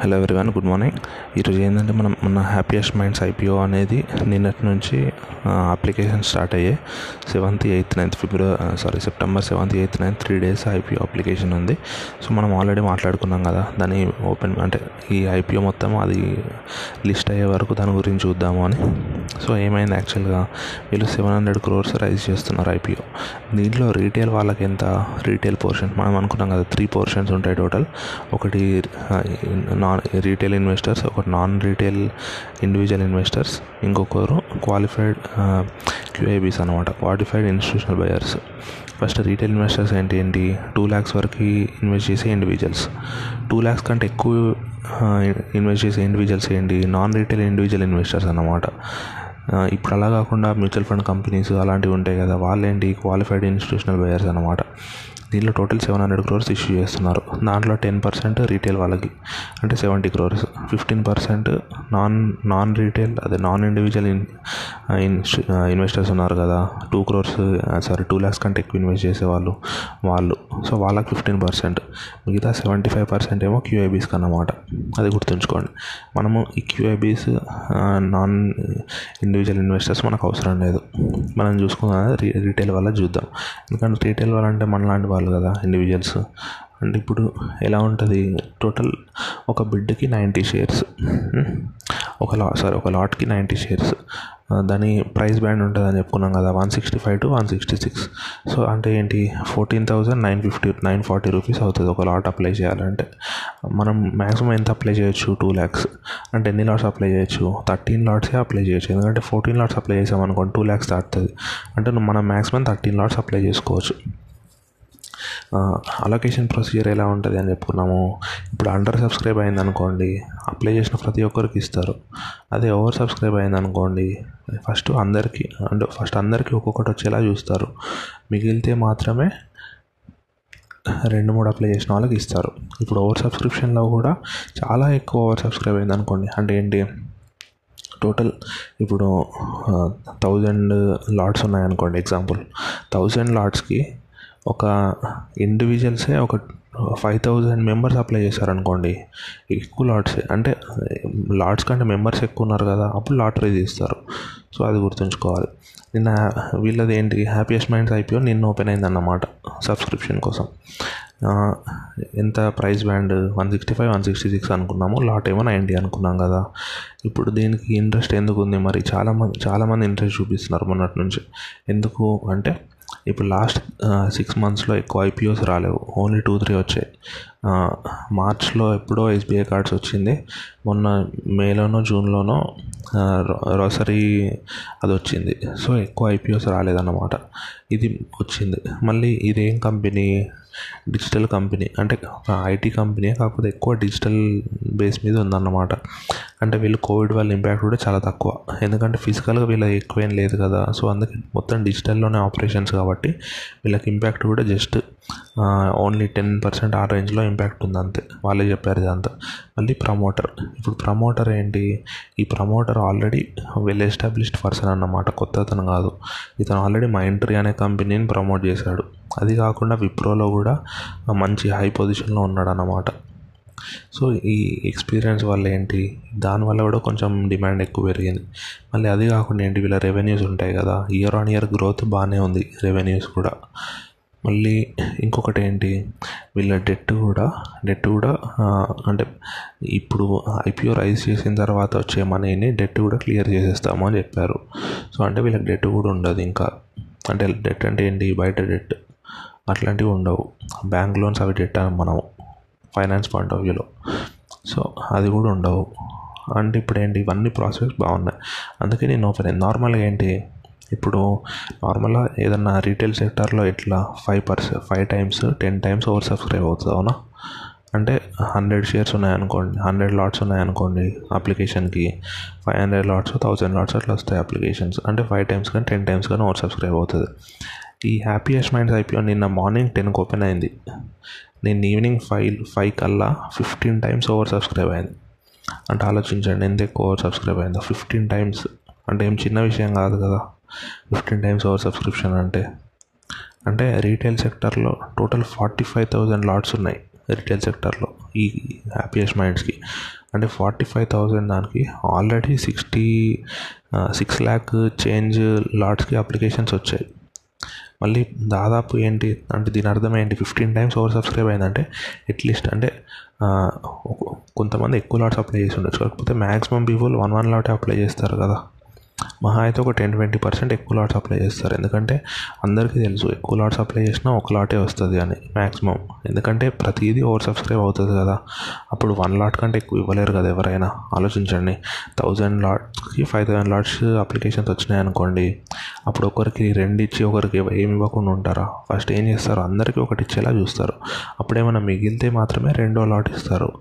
Hello everyone good morning ఈరోజు ఏంటంటే మనం మన హ్యాపీయెస్ట్ మైండ్స్ ఐపీఓ అనేది నిన్నటి నుంచి అప్లికేషన్ స్టార్ట్ అయ్యాయి seventh eighth ninth February sorry September seventh eighth ninth three days IPO application ఉంది. సో మనం ఆల్రెడీ మాట్లాడుకున్నాం కదా దాన్ని ఓపెన్ అంటే ఈ ఐపీఓ మొత్తం అది లిస్ట్ అయ్యే వరకు దాని గురించి చూద్దాము అని. సో ఏమైంది యాక్చువల్గా వీళ్ళు సెవెన్ హండ్రెడ్ క్రోర్స్ రైజ్ చేస్తున్నారు ఐపీఓ దీంట్లో రీటైల్ వాళ్ళకి ఎంత? రీటైల్ పోర్షన్ మనం అనుకున్నాం కదా త్రీ పోర్షన్స్ ఉంటాయి టోటల్ ఒకటి నాన్ రీటైల్ ఇన్వెస్టర్స్ ఒకటి నాన్ రీటైల్ ఇండివిజువల్ ఇన్వెస్టర్స్ ఇంకొకరు క్వాలిఫైడ్ క్యూఏబీస్ అనమాట qualified institutional buyers first retail investors ఏంటి ఏంటి? టూ ల్యాక్స్ వరకు ఇన్వెస్ట్ చేసే ఇండివిజువల్స్ టూ ల్యాక్స్ కంటే ఎక్కువ ఇన్వెస్ట్ చేసే ఇండివిజువల్స్ ఏంటి? నాన్ రీటైల్ ఇండివిజువల్ ఇన్వెస్టర్స్ అన్నమాట ఇప్పుడు అలా కాకుండా మ్యూచువల్ ఫండ్ కంపెనీస్ అలాంటివి ఉంటాయి కదా వాళ్ళేంటి? క్వాలిఫైడ్ ఇన్స్టిట్యూషనల్ బయర్స్ అనమాట దీనిలో total seven hundred crores issue చేస్తున్నారు. దాంట్లో టెన్ పర్సెంట్ రీటైల్ వాళ్ళకి. అంటే seventy crores fifteen percent non non retail అదే నాన్ ఇండివిజువల్ ఇన్ ఇన్వెస్టర్స్ ఉన్నారు కదా. Two crores sorry two lakhs కంటే ఎక్కువ ఇన్వెస్ట్ చేసేవాళ్ళు వాళ్ళు. సో వాళ్ళకి ఫిఫ్టీన్ పర్సెంట్ మిగతా సెవెంటీ ఫైవ్ పర్సెంట్ ఏమో క్యూఐబీస్కి అన్నమాట అది గుర్తుంచుకోండి. మనము ఈ క్యూఐబీస్ నాన్ ఇండివిజువల్ ఇన్వెస్టర్స్ మనకు అవసరం లేదు. మనం చూసుకున్నది రీటైల్ వల్ల చూద్దాం. ఎందుకంటే రీటైల్ వాళ్ళంటే మనలాంటి వాళ్ళు కదా ఇండివిజువల్స్ అంటే ఇప్పుడు ఎలా ఉంటుంది? టోటల్ ఒక బిడ్కి నైంటీ షేర్స్ ఒక లా సారీ ఒక లాట్కి నైంటీ షేర్స్ దాని ప్రైస్ బ్యాండ్ ఉంటుంది అని చెప్పుకున్నాం కదా one sixty five to one sixty six so అంటే ఏంటి? Fourteen thousand nine fifty nine forty rupees అవుతుంది ఒక లాట్ అప్లై చేయాలంటే. మనం మ్యాక్సిమం ఎంత అప్లై చేయొచ్చు? టూ ల్యాక్స్ అంటే ఎన్ని లాట్స్ అప్లై చేయొచ్చు? థర్టీన్ లాట్సే అప్లై చేయొచ్చు. ఎందుకంటే ఫోర్టీన్ లాట్స్ అప్లై చేసామనుకోండి టూ ల్యాక్స్ దాటుతుంది. అంటే మనం మ్యాక్సిమం థర్టీన్ లాట్స్ అప్లై చేసుకోవచ్చు. అలొకేషన్ ప్రొసీజర్ ఎలా ఉంటుంది అని చెప్పుకున్నాము. ఇప్పుడు అండర్ సబ్స్క్రైబ్ అయింది అనుకోండి అప్లై చేసిన ప్రతి ఒక్కరికి ఇస్తారు. అదే ఓవర్ సబ్స్క్రైబ్ అయింది అనుకోండి ఫస్ట్ అందరికీ అంటే ఫస్ట్ అందరికీ ఒక్కొక్కటి వచ్చేలా చూస్తారు. మిగిలితే మాత్రమే రెండు మూడు అప్లై చేసిన వాళ్ళకి ఇస్తారు. ఇప్పుడు ఓవర్ సబ్స్క్రిప్షన్లో కూడా చాలా ఎక్కువ ఓవర్ సబ్స్క్రైబ్ అయింది అనుకోండి అంటే ఏంటి? టోటల్ ఇప్పుడు థౌజండ్ లాట్స్ ఉన్నాయనుకోండి ఎగ్జాంపుల్ థౌజండ్ లాట్స్కి ఒక ఇండివిజువల్సే ఒక ఫైవ్ థౌజండ్ మెంబర్స్ అప్లై చేశారనుకోండి ఎక్కువ లాట్స్ అంటే లాట్స్ కంటే మెంబర్స్ ఎక్కువ ఉన్నారు కదా అప్పుడు లాటరీ తీస్తారు. సో అది గుర్తుంచుకోవాలి. నిన్న వీళ్ళది ఏంటి హ్యాపీయెస్ట్ మైండ్స్ ఐపీఓ నిన్న ఓపెన్ అయిందన్నమాట సబ్స్క్రిప్షన్ కోసం. ఎంత price band one sixty five one sixty six అనుకున్నాము లాట్ ఏమో నైంటీ అనుకున్నాం కదా. ఇప్పుడు దీనికి ఇంట్రెస్ట్ ఎందుకు ఉంది మరి చాలామంది చాలామంది ఇంట్రెస్ట్ చూపిస్తున్నారు మొన్నటి నుంచి. ఎందుకు అంటే ఇప్పుడు లాస్ట్ సిక్స్ మంత్స్లో ఎక్కువ ఐపీఓస్ రాలేవు. ఓన్లీ టూ త్రీ వచ్చాయి. మార్చ్లో ఎప్పుడో ఎస్బీఐ కార్డ్స్ వచ్చింది. మొన్న మేలోనో జూన్లోనో రోసరీ అది వచ్చింది. సో ఎక్కువ ఐపీఓస్ రాలేదన్నమాట. ఇది వచ్చింది. మళ్ళీ ఇదేం కంపెనీ డిజిటల్ కంపెనీ అంటే ఒక ఐటీ కంపెనీ కాకపోతే ఎక్కువ డిజిటల్ బేస్ మీద ఉందన్నమాట. అంటే వీళ్ళు కోవిడ్ వల్ల ఇంపాక్ట్ కూడా చాలా తక్కువ. ఎందుకంటే ఫిజికల్గా వీళ్ళ ఎక్కువేం లేదు కదా. సో అందుకే మొత్తం డిజిటల్లోనే ఆపరేషన్స్ కాబట్టి వీళ్ళకి ఇంపాక్ట్ కూడా జస్ట్ ఓన్లీ టెన్ పర్సెంట్ ఆ రేంజ్లో ఇంపాక్ట్ ఉంది అంతే వాళ్ళే చెప్పారు ఇదంతా. మళ్ళీ ప్రమోటర్ ఇప్పుడు ప్రమోటర్ ఏంటి? ఈ promoter already well established person అన్నమాట. కొత్త అతను కాదు. ఇతను ఆల్రెడీ మైంట్రీ అనే కంపెనీని ప్రమోట్ చేశాడు. అది కాకుండా విప్రోలో కూడా మంచి హై పొజిషన్లో ఉన్నాడు అన్నమాట సో ఈ ఎక్స్పీరియన్స్ వల్ల ఏంటి? దానివల్ల కూడా కొంచెం డిమాండ్ ఎక్కువ పెరిగింది. మళ్ళీ అది కాకుండా ఏంటి? వీళ్ళ రెవెన్యూస్ ఉంటాయి కదా. ఇయర్ ఆన్ ఇయర్ గ్రోత్ బాగానే ఉంది రెవెన్యూస్ కూడా. మళ్ళీ ఇంకొకటి ఏంటి? వీళ్ళ డెట్ కూడా డెట్ కూడా అంటే ఇప్పుడు ఐపీఓ రైజ్ చేసిన తర్వాత వచ్చే మనీని డెట్ కూడా క్లియర్ చేసేస్తాము అని చెప్పారు. సో అంటే వీళ్ళకి డెట్ కూడా ఉండదు ఇంకా. అంటే డెట్ అంటే ఏంటి? బయట డెట్ అట్లాంటివి ఉండవు. బ్యాంక్ లోన్స్ అవి డెట్ మనం ఫైనాన్స్ పాయింట్ ఆఫ్ వ్యూలో. సో అది కూడా ఉండవు. అంటే ఇప్పుడు ఏంటి ఇవన్నీ ప్రాసెస్ బాగున్నాయి. అందుకే నేను ఓపెన్ నార్మల్గా ఏంటి ఇప్పుడు నార్మల్గా ఏదన్నా రీటైల్ సెక్టార్లో ఎట్లా five percent five times ten times over subscribe అవుతుంది అవునా? అంటే హండ్రెడ్ షేర్స్ ఉన్నాయనుకోండి హండ్రెడ్ లాట్స్ ఉన్నాయనుకోండి అప్లికేషన్కి five hundred lots thousand lots అట్లా వస్తాయి అప్లికేషన్స్. అంటే ఫైవ్ టైమ్స్ కానీ టెన్ టైమ్స్ కానీ ఓవర్ సబ్స్క్రైబ్ అవుతుంది. ఈ హ్యాపీయెస్ట్ మైండ్స్ ఐపీఓ నిన్న మార్నింగ్ టెన్కి ఓపెన్ అయింది. నేను ఈవినింగ్ ఫైవ్ ఫైవ్ కల్లా ఫిఫ్టీన్ టైమ్స్ ఓవర్ సబ్స్క్రైబ్ అయింది అంటే ఆలోచించండి ఎంత ఎక్కువ ఓవర్ సబ్స్క్రైబ్ అయిందో ఫిఫ్టీన్ టైమ్స్ అంటే ఏం చిన్న విషయం కాదు కదా. ఫిఫ్టీన్ టైమ్స్ ఓవర్ సబ్స్క్రిప్షన్ అంటే. అంటే రీటైల్ సెక్టర్లో total forty five thousand lots ఉన్నాయి రిటైల్ సెక్టర్లో ఈ హ్యాపీయెస్ట్ మైండ్స్కి అంటే ఫార్టీ ఫైవ్ థౌజండ్ దానికి already sixty six lakh change లాట్స్కి applications వచ్చాయి. మళ్ళీ దాదాపు ఏంటి అంటే దీని అర్థం ఏంటి ఫిఫ్టీన్ టైమ్స్ ఓవర్ సబ్స్క్రైబ్ అయిందంటే ఎట్లీస్ట్ అంటే కొంతమంది ఎక్కువ లాట్స్ అప్లై చేసి ఉండొచ్చు. కాకపోతే మ్యాక్సిమం పీపుల్ వన్ వన్ లాటే అప్లై చేస్తారు కదా. మహా అయితే ఒక టెన్ ట్వంటీ పర్సెంట్ ఎక్కువ లాట్స్ అప్లై చేస్తారు. ఎందుకంటే అందరికీ తెలుసు ఎక్కువ లాట్స్ అప్లై చేసినా ఒక లాటే వస్తుంది అని మ్యాక్సిమం ఎందుకంటే ప్రతిదీ ఓవర్ సబ్స్క్రైబ్ అవుతుంది కదా. అప్పుడు వన్ లాట్ కంటే ఎక్కువ ఇవ్వలేరు కదా ఎవరైనా. ఆలోచించండి. థౌజండ్ లాట్స్కి ఫైవ్ థౌసండ్ లాట్స్ అప్లికేషన్స్ వచ్చినాయి అనుకోండి అప్పుడు ఒకరికి రెండు ఇచ్చి ఒకరికి ఏమి ఇవ్వకుండా ఉంటారా? ఫస్ట్ ఏం చేస్తారు? అందరికీ ఒకటి ఇచ్చేలా చూస్తారు. అప్పుడు ఏమైనా మిగిలితే మాత్రమే రెండో లాట్ ఇస్తారు.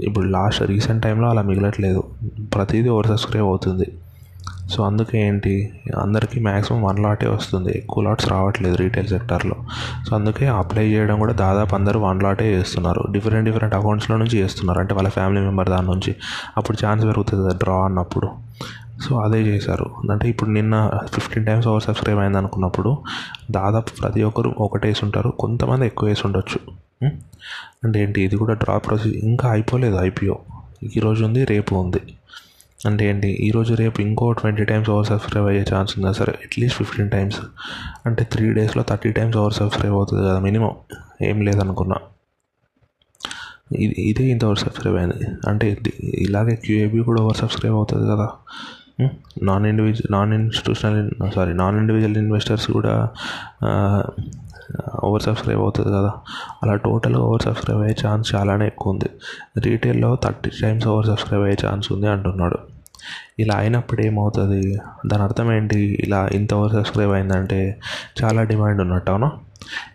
ఇప్పుడు లాస్ట్ రీసెంట్ టైంలో అలా మిగలట్లేదు. ప్రతిదీ ఓవర్ సబ్స్క్రైబ్ అవుతుంది. సో అందుకే ఏంటి అందరికీ మ్యాక్సిమం వన్ లాటే వస్తుంది. ఎక్కువ లాట్స్ రావట్లేదు రీటైల్ సెక్టార్లో. సో అందుకే అప్లై చేయడం కూడా దాదాపు అందరూ వన్ లాటే చేస్తున్నారు. డిఫరెంట్ డిఫరెంట్ అకౌంట్స్లో నుంచి చేస్తున్నారు. అంటే వాళ్ళ ఫ్యామిలీ మెంబర్ దాని నుంచి. అప్పుడు ఛాన్స్ పెరుగుతుంది కదా డ్రా అన్నప్పుడు. సో అదే చేశారు. అంటే ఇప్పుడు నిన్న ఫిఫ్టీన్ టైమ్స్ ఓవర్ సబ్స్క్రైబ్ అయింది అనుకున్నప్పుడు దాదాపు ప్రతి ఒక్కరు ఒకటి వేసి ఉంటారు కొంతమంది ఎక్కువ వేసి ఉండొచ్చు అంటే ఏంటి ఇది కూడా డ్రా ప్రాసెస్ ఇంకా అయిపోలేదు ఐపీఓ ఈరోజు ఉంది రేపు ఉంది. అంటే ఏంటి ఈరోజు రేపు ఇంకో ట్వంటీ టైమ్స్ ఓవర్ సబ్స్క్రైబ్ అయ్యే ఛాన్స్ ఉందా సరే అట్లీస్ట్ ఫిఫ్టీన్ టైమ్స్. అంటే త్రీ డేస్లో థర్టీ టైమ్స్ ఓవర్ సబ్స్క్రైబ్ అవుతుంది కదా మినిమం. ఏం లేదనుకున్నా. ఇది ఇదే ఇంత ఓవర్ సబ్స్క్రైబ్ అయింది. అంటే ఇలాగే క్యూఏబీ కూడా ఓవర్ సబ్స్క్రైబ్ అవుతుంది కదా. Non individual non institutional sorry non individual investors కూడా ఓవర్ సబ్స్క్రైబ్ అవుతుంది కదా. అలా టోటల్ ఓవర్ సబ్స్క్రైబ్ అయ్యే ఛాన్స్ చాలానే ఎక్కువ ఉంది. రీటైల్లో థర్టీ టైమ్స్ ఓవర్ సబ్స్క్రైబ్ అయ్యే ఛాన్స్ ఉంది అంటున్నాడు. ఇలా అయినప్పుడు ఏమవుతుంది? దాని అర్థం ఏంటి? ఇలా ఇంత ఓవర్ సబ్స్క్రైబ్ అయిందంటే చాలా డిమాండ్ ఉన్నట్టు అవునా?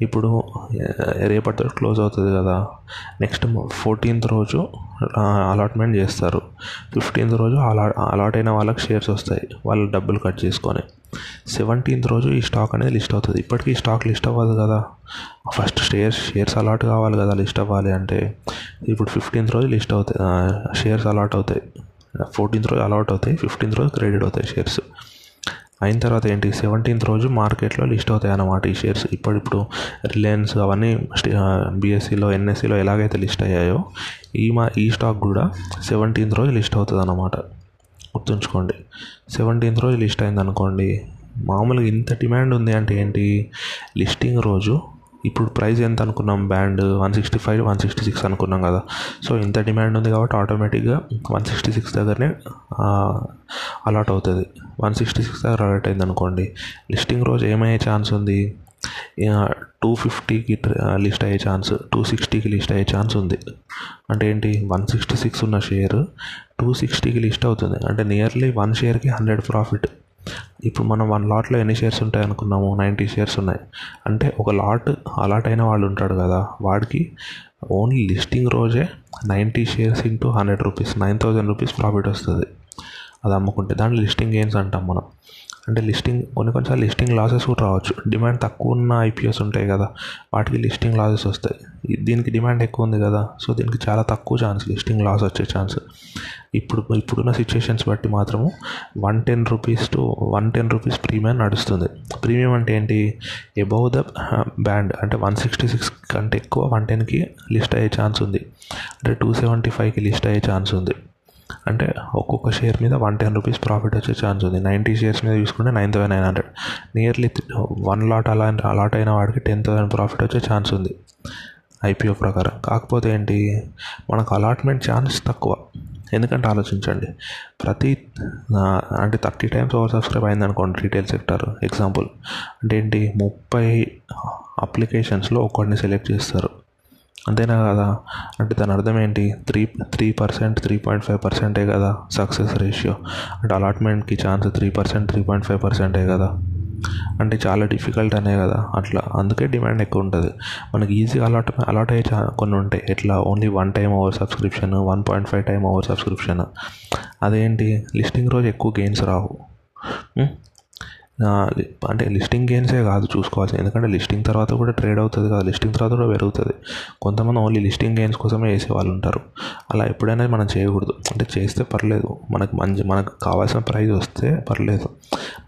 ఇప్పుడు రేపటితో క్లోజ్ అవుతుంది కదా. నెక్స్ట్ ఫోర్టీన్త్ రోజు అలాట్మెంట్ చేస్తారు. ఫిఫ్టీన్త్ రోజు అలా అలాట్ అయిన వాళ్ళకి షేర్స్ వస్తాయి వాళ్ళు డబ్బులు కట్ చేసుకొని. సెవెంటీన్త్ రోజు ఈ స్టాక్ అనేది లిస్ట్ అవుతుంది. ఇప్పటికీ స్టాక్ లిస్ట్ అవ్వదు కదా. ఫస్ట్ షేర్స్ షేర్స్ అలాట్ కావాలి కదా లిస్ట్ అవ్వాలి అంటే. ఇప్పుడు ఫిఫ్టీన్త్ రోజు లిస్ట్ అవుతాయి షేర్స్ అలాట్ అవుతాయి. ఫోర్టీన్త్ రోజు అలౌట్ అవుతాయి ఫిఫ్టీన్త్ రోజు క్రెడిట్ అవుతాయి షేర్స్ అయిన తర్వాత ఏంటి సెవెంటీన్త్ రోజు మార్కెట్లో లిస్ట్ అవుతాయి అన్నమాట ఈ షేర్స్ ఇప్పుడిప్పుడు రిలయన్స్ అవన్నీ బీఎస్సీలో ఎన్ఎస్సీలో ఎలాగైతే లిస్ట్ అయ్యాయో ఈ మా ఈ స్టాక్ కూడా సెవెంటీన్త్ రోజు లిస్ట్ అవుతుంది అన్నమాట. గుర్తుంచుకోండి. సెవెంటీన్త్ రోజు లిస్ట్ అయింది అనుకోండి మామూలుగా ఇంత డిమాండ్ ఉంది అంటే ఏంటి లిస్టింగ్ రోజు ఇప్పుడు ప్రైస్ ఎంత అనుకున్నాం? Band one sixty five one sixty six అనుకున్నాం కదా. సో ఇంత డిమాండ్ ఉంది కాబట్టి ఆటోమేటిక్గా వన్ సిక్స్టీ సిక్స్ దగ్గరనే అలాట్ అవుతుంది. వన్ సిక్స్టీ సిక్స్ దగ్గర అలాట్ అయింది అనుకోండి. లిస్టింగ్ రోజు ఏమయ్యే ఛాన్స్ ఉంది? టూ ఫిఫ్టీకి లిస్ట్ అయ్యే ఛాన్స్ టూ సిక్స్టీకి లిస్ట్ అయ్యే ఛాన్స్ ఉంది. అంటే ఏంటి? వన్ సిక్స్టీ సిక్స్ ఉన్న షేర్ టూ సిక్స్టీకి లిస్ట్ అవుతుంది. అంటే నియర్లీ వన్ షేర్కి హండ్రెడ్ ప్రాఫిట్. ఇప్పుడు మనం వన్ లాట్లో ఎన్ని షేర్స్ ఉంటాయి అనుకున్నాము నైంటీ షేర్స్ ఉన్నాయి. అంటే ఒక లాట్ అలాట్ అయిన వాళ్ళు ఉంటాడు కదా వాడికి ఓన్లీ లిస్టింగ్ రోజే ninety shares into hundred rupees nine thousand rupees profit వస్తుంది. అది అమ్ముకుంటే దాని లిస్టింగ్ గెయిన్స్ అంటాం మనం. అంటే లిస్టింగ్ కొన్ని కొన్నిసార్లు లిస్టింగ్ లాసెస్ కూడా రావచ్చు. డిమాండ్ తక్కువ ఉన్న ఐపీఎస్ ఉంటాయి కదా వాటికి లిస్టింగ్ లాసెస్ వస్తాయి. దీనికి డిమాండ్ ఎక్కువ ఉంది కదా సో దీనికి చాలా తక్కువ ఛాన్స్ లిస్టింగ్ లాస్ వచ్చే ఛాన్స్ ఇప్పుడు ఇప్పుడున్న సిచ్యుయేషన్స్ బట్టి మాత్రము one ten rupees to one ten rupees premium నడుస్తుంది. ప్రీమియం అంటే ఏంటి? ఎబవ్ ద బ్యాండ్ అంటే వన్ సిక్స్టీ సిక్స్ కంటే ఎక్కువ వన్ టెన్కి లిస్ట్ అయ్యే ఛాన్స్ ఉంది. అంటే టూ సెవెంటీ ఫైవ్కి లిస్ట్ అయ్యే ఛాన్స్ ఉంది. అంటే ఒక్కొక్క షేర్ మీద వన్ టెన్ రూపీస్ ప్రాఫిట్ వచ్చే ఛాన్స్ ఉంది. నైంటీ షేర్స్ మీద చూసుకుంటే nine thousand nine hundred nearly one lot అలా అలాట్ అయిన వాడికి టెన్ థౌసండ్ ప్రాఫిట్ వచ్చే ఛాన్స్ ఉంది. ఐపీఓ ప్రకారం. కాకపోతే ఏంటి? మనకు అలాట్మెంట్ ఛాన్స్ తక్కువ. ఎందుకంటే ఆలోచించండి. ప్రతి అంటే థర్టీ టైమ్స్ ఓవర్ సబ్స్క్రైబ్ అయింది అనుకోండి రీటైల్ సెక్టర్ ఎగ్జాంపుల్. అంటే ఏంటి? ముప్పై అప్లికేషన్స్లో ఒకటిని సెలెక్ట్ చేస్తారు. అంతేనా కదా? అంటే దాని అర్థం ఏంటి? Three three percent three point five పర్సెంటే కదా సక్సెస్ రేషియో. అంటే అలాట్మెంట్కి chance three percent three point five పర్సెంటే కదా. అంటే చాలా డిఫికల్ట్ అనే కదా అట్లా. అందుకే డిమాండ్ ఎక్కువ ఉంటుంది మనకి ఈజీగా అలాట్ అలాట్ అయ్యే చా కొన్ని ఉంటాయి. ఎట్లా? Only one time over subscription one point five time over subscription. అదేంటి? లిస్టింగ్ రోజు ఎక్కువ గెయిన్స్ రావు. అంటే లిస్టింగ్ గెయిన్సే కాదు చూసుకోవాల్సింది. ఎందుకంటే లిస్టింగ్ తర్వాత కూడా ట్రేడ్ అవుతుంది కదా. లిస్టింగ్ తర్వాత కూడా పెరుగుతుంది. కొంతమంది ఓన్లీ లిస్టింగ్ గెయిన్స్ కోసమే వేసే వాళ్ళు ఉంటారు. అలా ఎప్పుడైనా మనం చేయకూడదు. అంటే చేస్తే పర్లేదు. మనకు మంచి మనకు కావాల్సిన ప్రైస్ వస్తే పర్లేదు.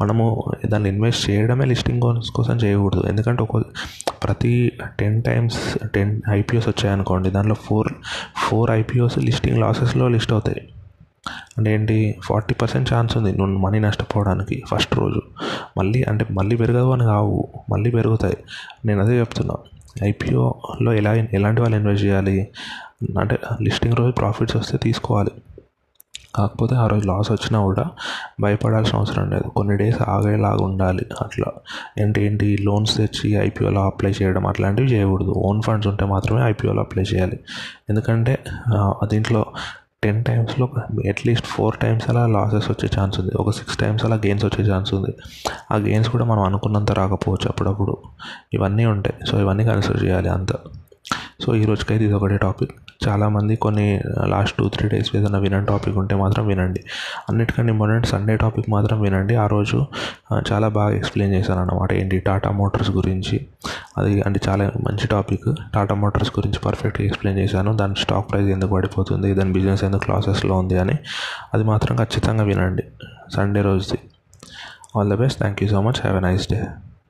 మనము దాన్ని ఇన్వెస్ట్ చేయడమే లిస్టింగ్ కోసం చేయకూడదు. ఎందుకంటే ఒక ప్రతి టెన్ టైమ్స్ టెన్ ఐపీఓస్ వచ్చాయనుకోండి. దాంట్లో ఫోర్ ఫోర్ ఐపీఓస్ లిస్టింగ్ లాసెస్లో లిస్ట్ అవుతాయి. అంటే ఏంటి ఫార్టీ పర్సెంట్ ఛాన్స్ ఉంది నువ్వు మనీ నష్టపోవడానికి ఫస్ట్ రోజు. మళ్ళీ అంటే మళ్ళీ పెరగదు అని కావు మళ్ళీ పెరుగుతాయి. నేను అదే చెప్తున్నా. ఐపీఓలో ఎలా ఎలాంటి వాళ్ళు ఇన్వెస్ట్ చేయాలి? అంటే లిస్టింగ్ రోజు ప్రాఫిట్స్ వస్తే తీసుకోవాలి. కాకపోతే ఆ రోజు లాస్ వచ్చినా కూడా భయపడాల్సిన అవసరం లేదు. కొన్ని డేస్ ఆగేలాగా ఉండాలి. అట్లా. ఏంటి ఏంటి లోన్స్ తెచ్చి ఐపీఓలో అప్లై చేయడం అట్లాంటివి చేయకూడదు. ఓన్ ఫండ్స్ ఉంటే మాత్రమే ఐపీఓలో అప్లై చేయాలి. ఎందుకంటే దీంట్లో టెన్ టైమ్స్లో అట్లీస్ట్ ఫోర్ టైమ్స్ అలా లాసెస్ వచ్చే ఛాన్స్ ఉంది. ఒక సిక్స్ టైమ్స్ అలా గెయిన్స్ వచ్చే ఛాన్స్ ఉంది. ఆ గెయిన్స్ కూడా మనం అనుకున్నంత రాకపోవచ్చు అప్పుడప్పుడు. ఇవన్నీ ఉంటాయి. సో ఇవన్నీ కన్సిడర్ చేయాలి అంత. సో ఈ రోజుకైతే ఇది ఒకటే టాపిక్ చాలామంది కొన్ని లాస్ట్ టూ త్రీ డేస్ ఏదైనా వినని టాపిక్ ఉంటే మాత్రం వినండి. అన్నిటికంటే ఇంపార్టెంట్ సండే టాపిక్ మాత్రం వినండి. ఆ రోజు చాలా బాగా ఎక్స్ప్లెయిన్ చేశాను అనమాట ఏంటి? టాటా మోటార్స్ గురించి. అది అంటే చాలా మంచి టాపిక్ టాటా మోటార్స్ గురించి పర్ఫెక్ట్గా ఎక్స్ప్లెయిన్ చేశాను. దాని స్టాక్ ప్రైస్ ఎందుకు పడిపోతుంది? దాని బిజినెస్ ఎందుకు లాసెస్లో ఉంది అని. అది మాత్రం ఖచ్చితంగా వినండి. సండే రోజుది. All the best thank you so much have a nice day